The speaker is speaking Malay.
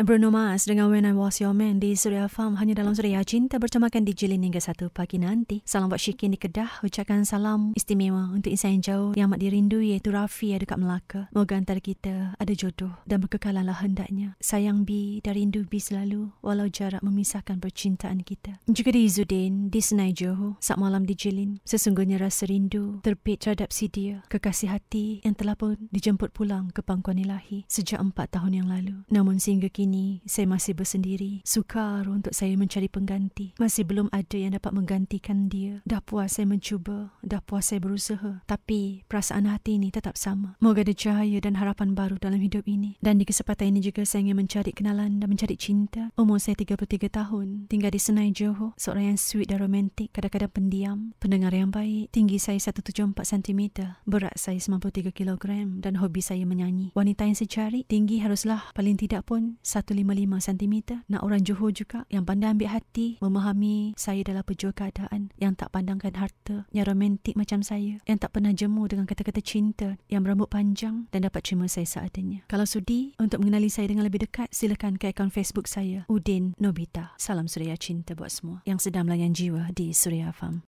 Bruno Mars dengan When I Was Your Man di Suria Farm hanya dalam Suria Cinta bertemakan di Jilin hingga satu pagi nanti. Salam buat Syikin di Kedah. Ucapkan salam istimewa untuk insan yang jauh yang amat dirindui iaitu Rafi ada dekat Melaka. Moga antara kita ada jodoh dan berkekalanlah hendaknya. Sayang B dan rindu B selalu walau jarak memisahkan percintaan kita. Juga di Izudin di Senai Johor saat malam di Jilin. Sesungguhnya rasa rindu terbit terhadap si dia. Kekasih hati yang telah pun dijemput pulang ke pangkuan ilahi sejak empat tahun yang lalu. Namun sehingga kini ini saya masih bersendiri. Sukar untuk saya mencari pengganti. Masih belum ada yang dapat menggantikan dia. Dah puas saya mencuba, dah puas saya berusaha. Tapi perasaan hati ini tetap sama. Moga ada cahaya dan harapan baru dalam hidup ini. Dan di kesempatan ini juga saya ingin mencari kenalan dan mencari cinta. Umur saya 33 tahun. Tinggal di Senai Johor. Seorang yang sweet dan romantik. Kadang-kadang pendiam. Pendengar yang baik. Tinggi saya 174 cm. Berat saya 93 kg. Dan hobi saya menyanyi. Wanita yang saya cari tinggi haruslah paling tidak pun 155 cm. Nak orang Johor juga yang pandai ambil hati, memahami saya dalam berjuang keadaan, yang tak pandangkan harta, yang romantik macam saya, yang tak pernah jemu dengan kata-kata cinta, yang berambut panjang dan dapat terima saya seadanya. Kalau sudi untuk mengenali saya dengan lebih dekat, silakan ke akaun Facebook saya, Udin Nobita. Salam Suria Cinta buat semua yang sedang melayan jiwa di Suria Farm.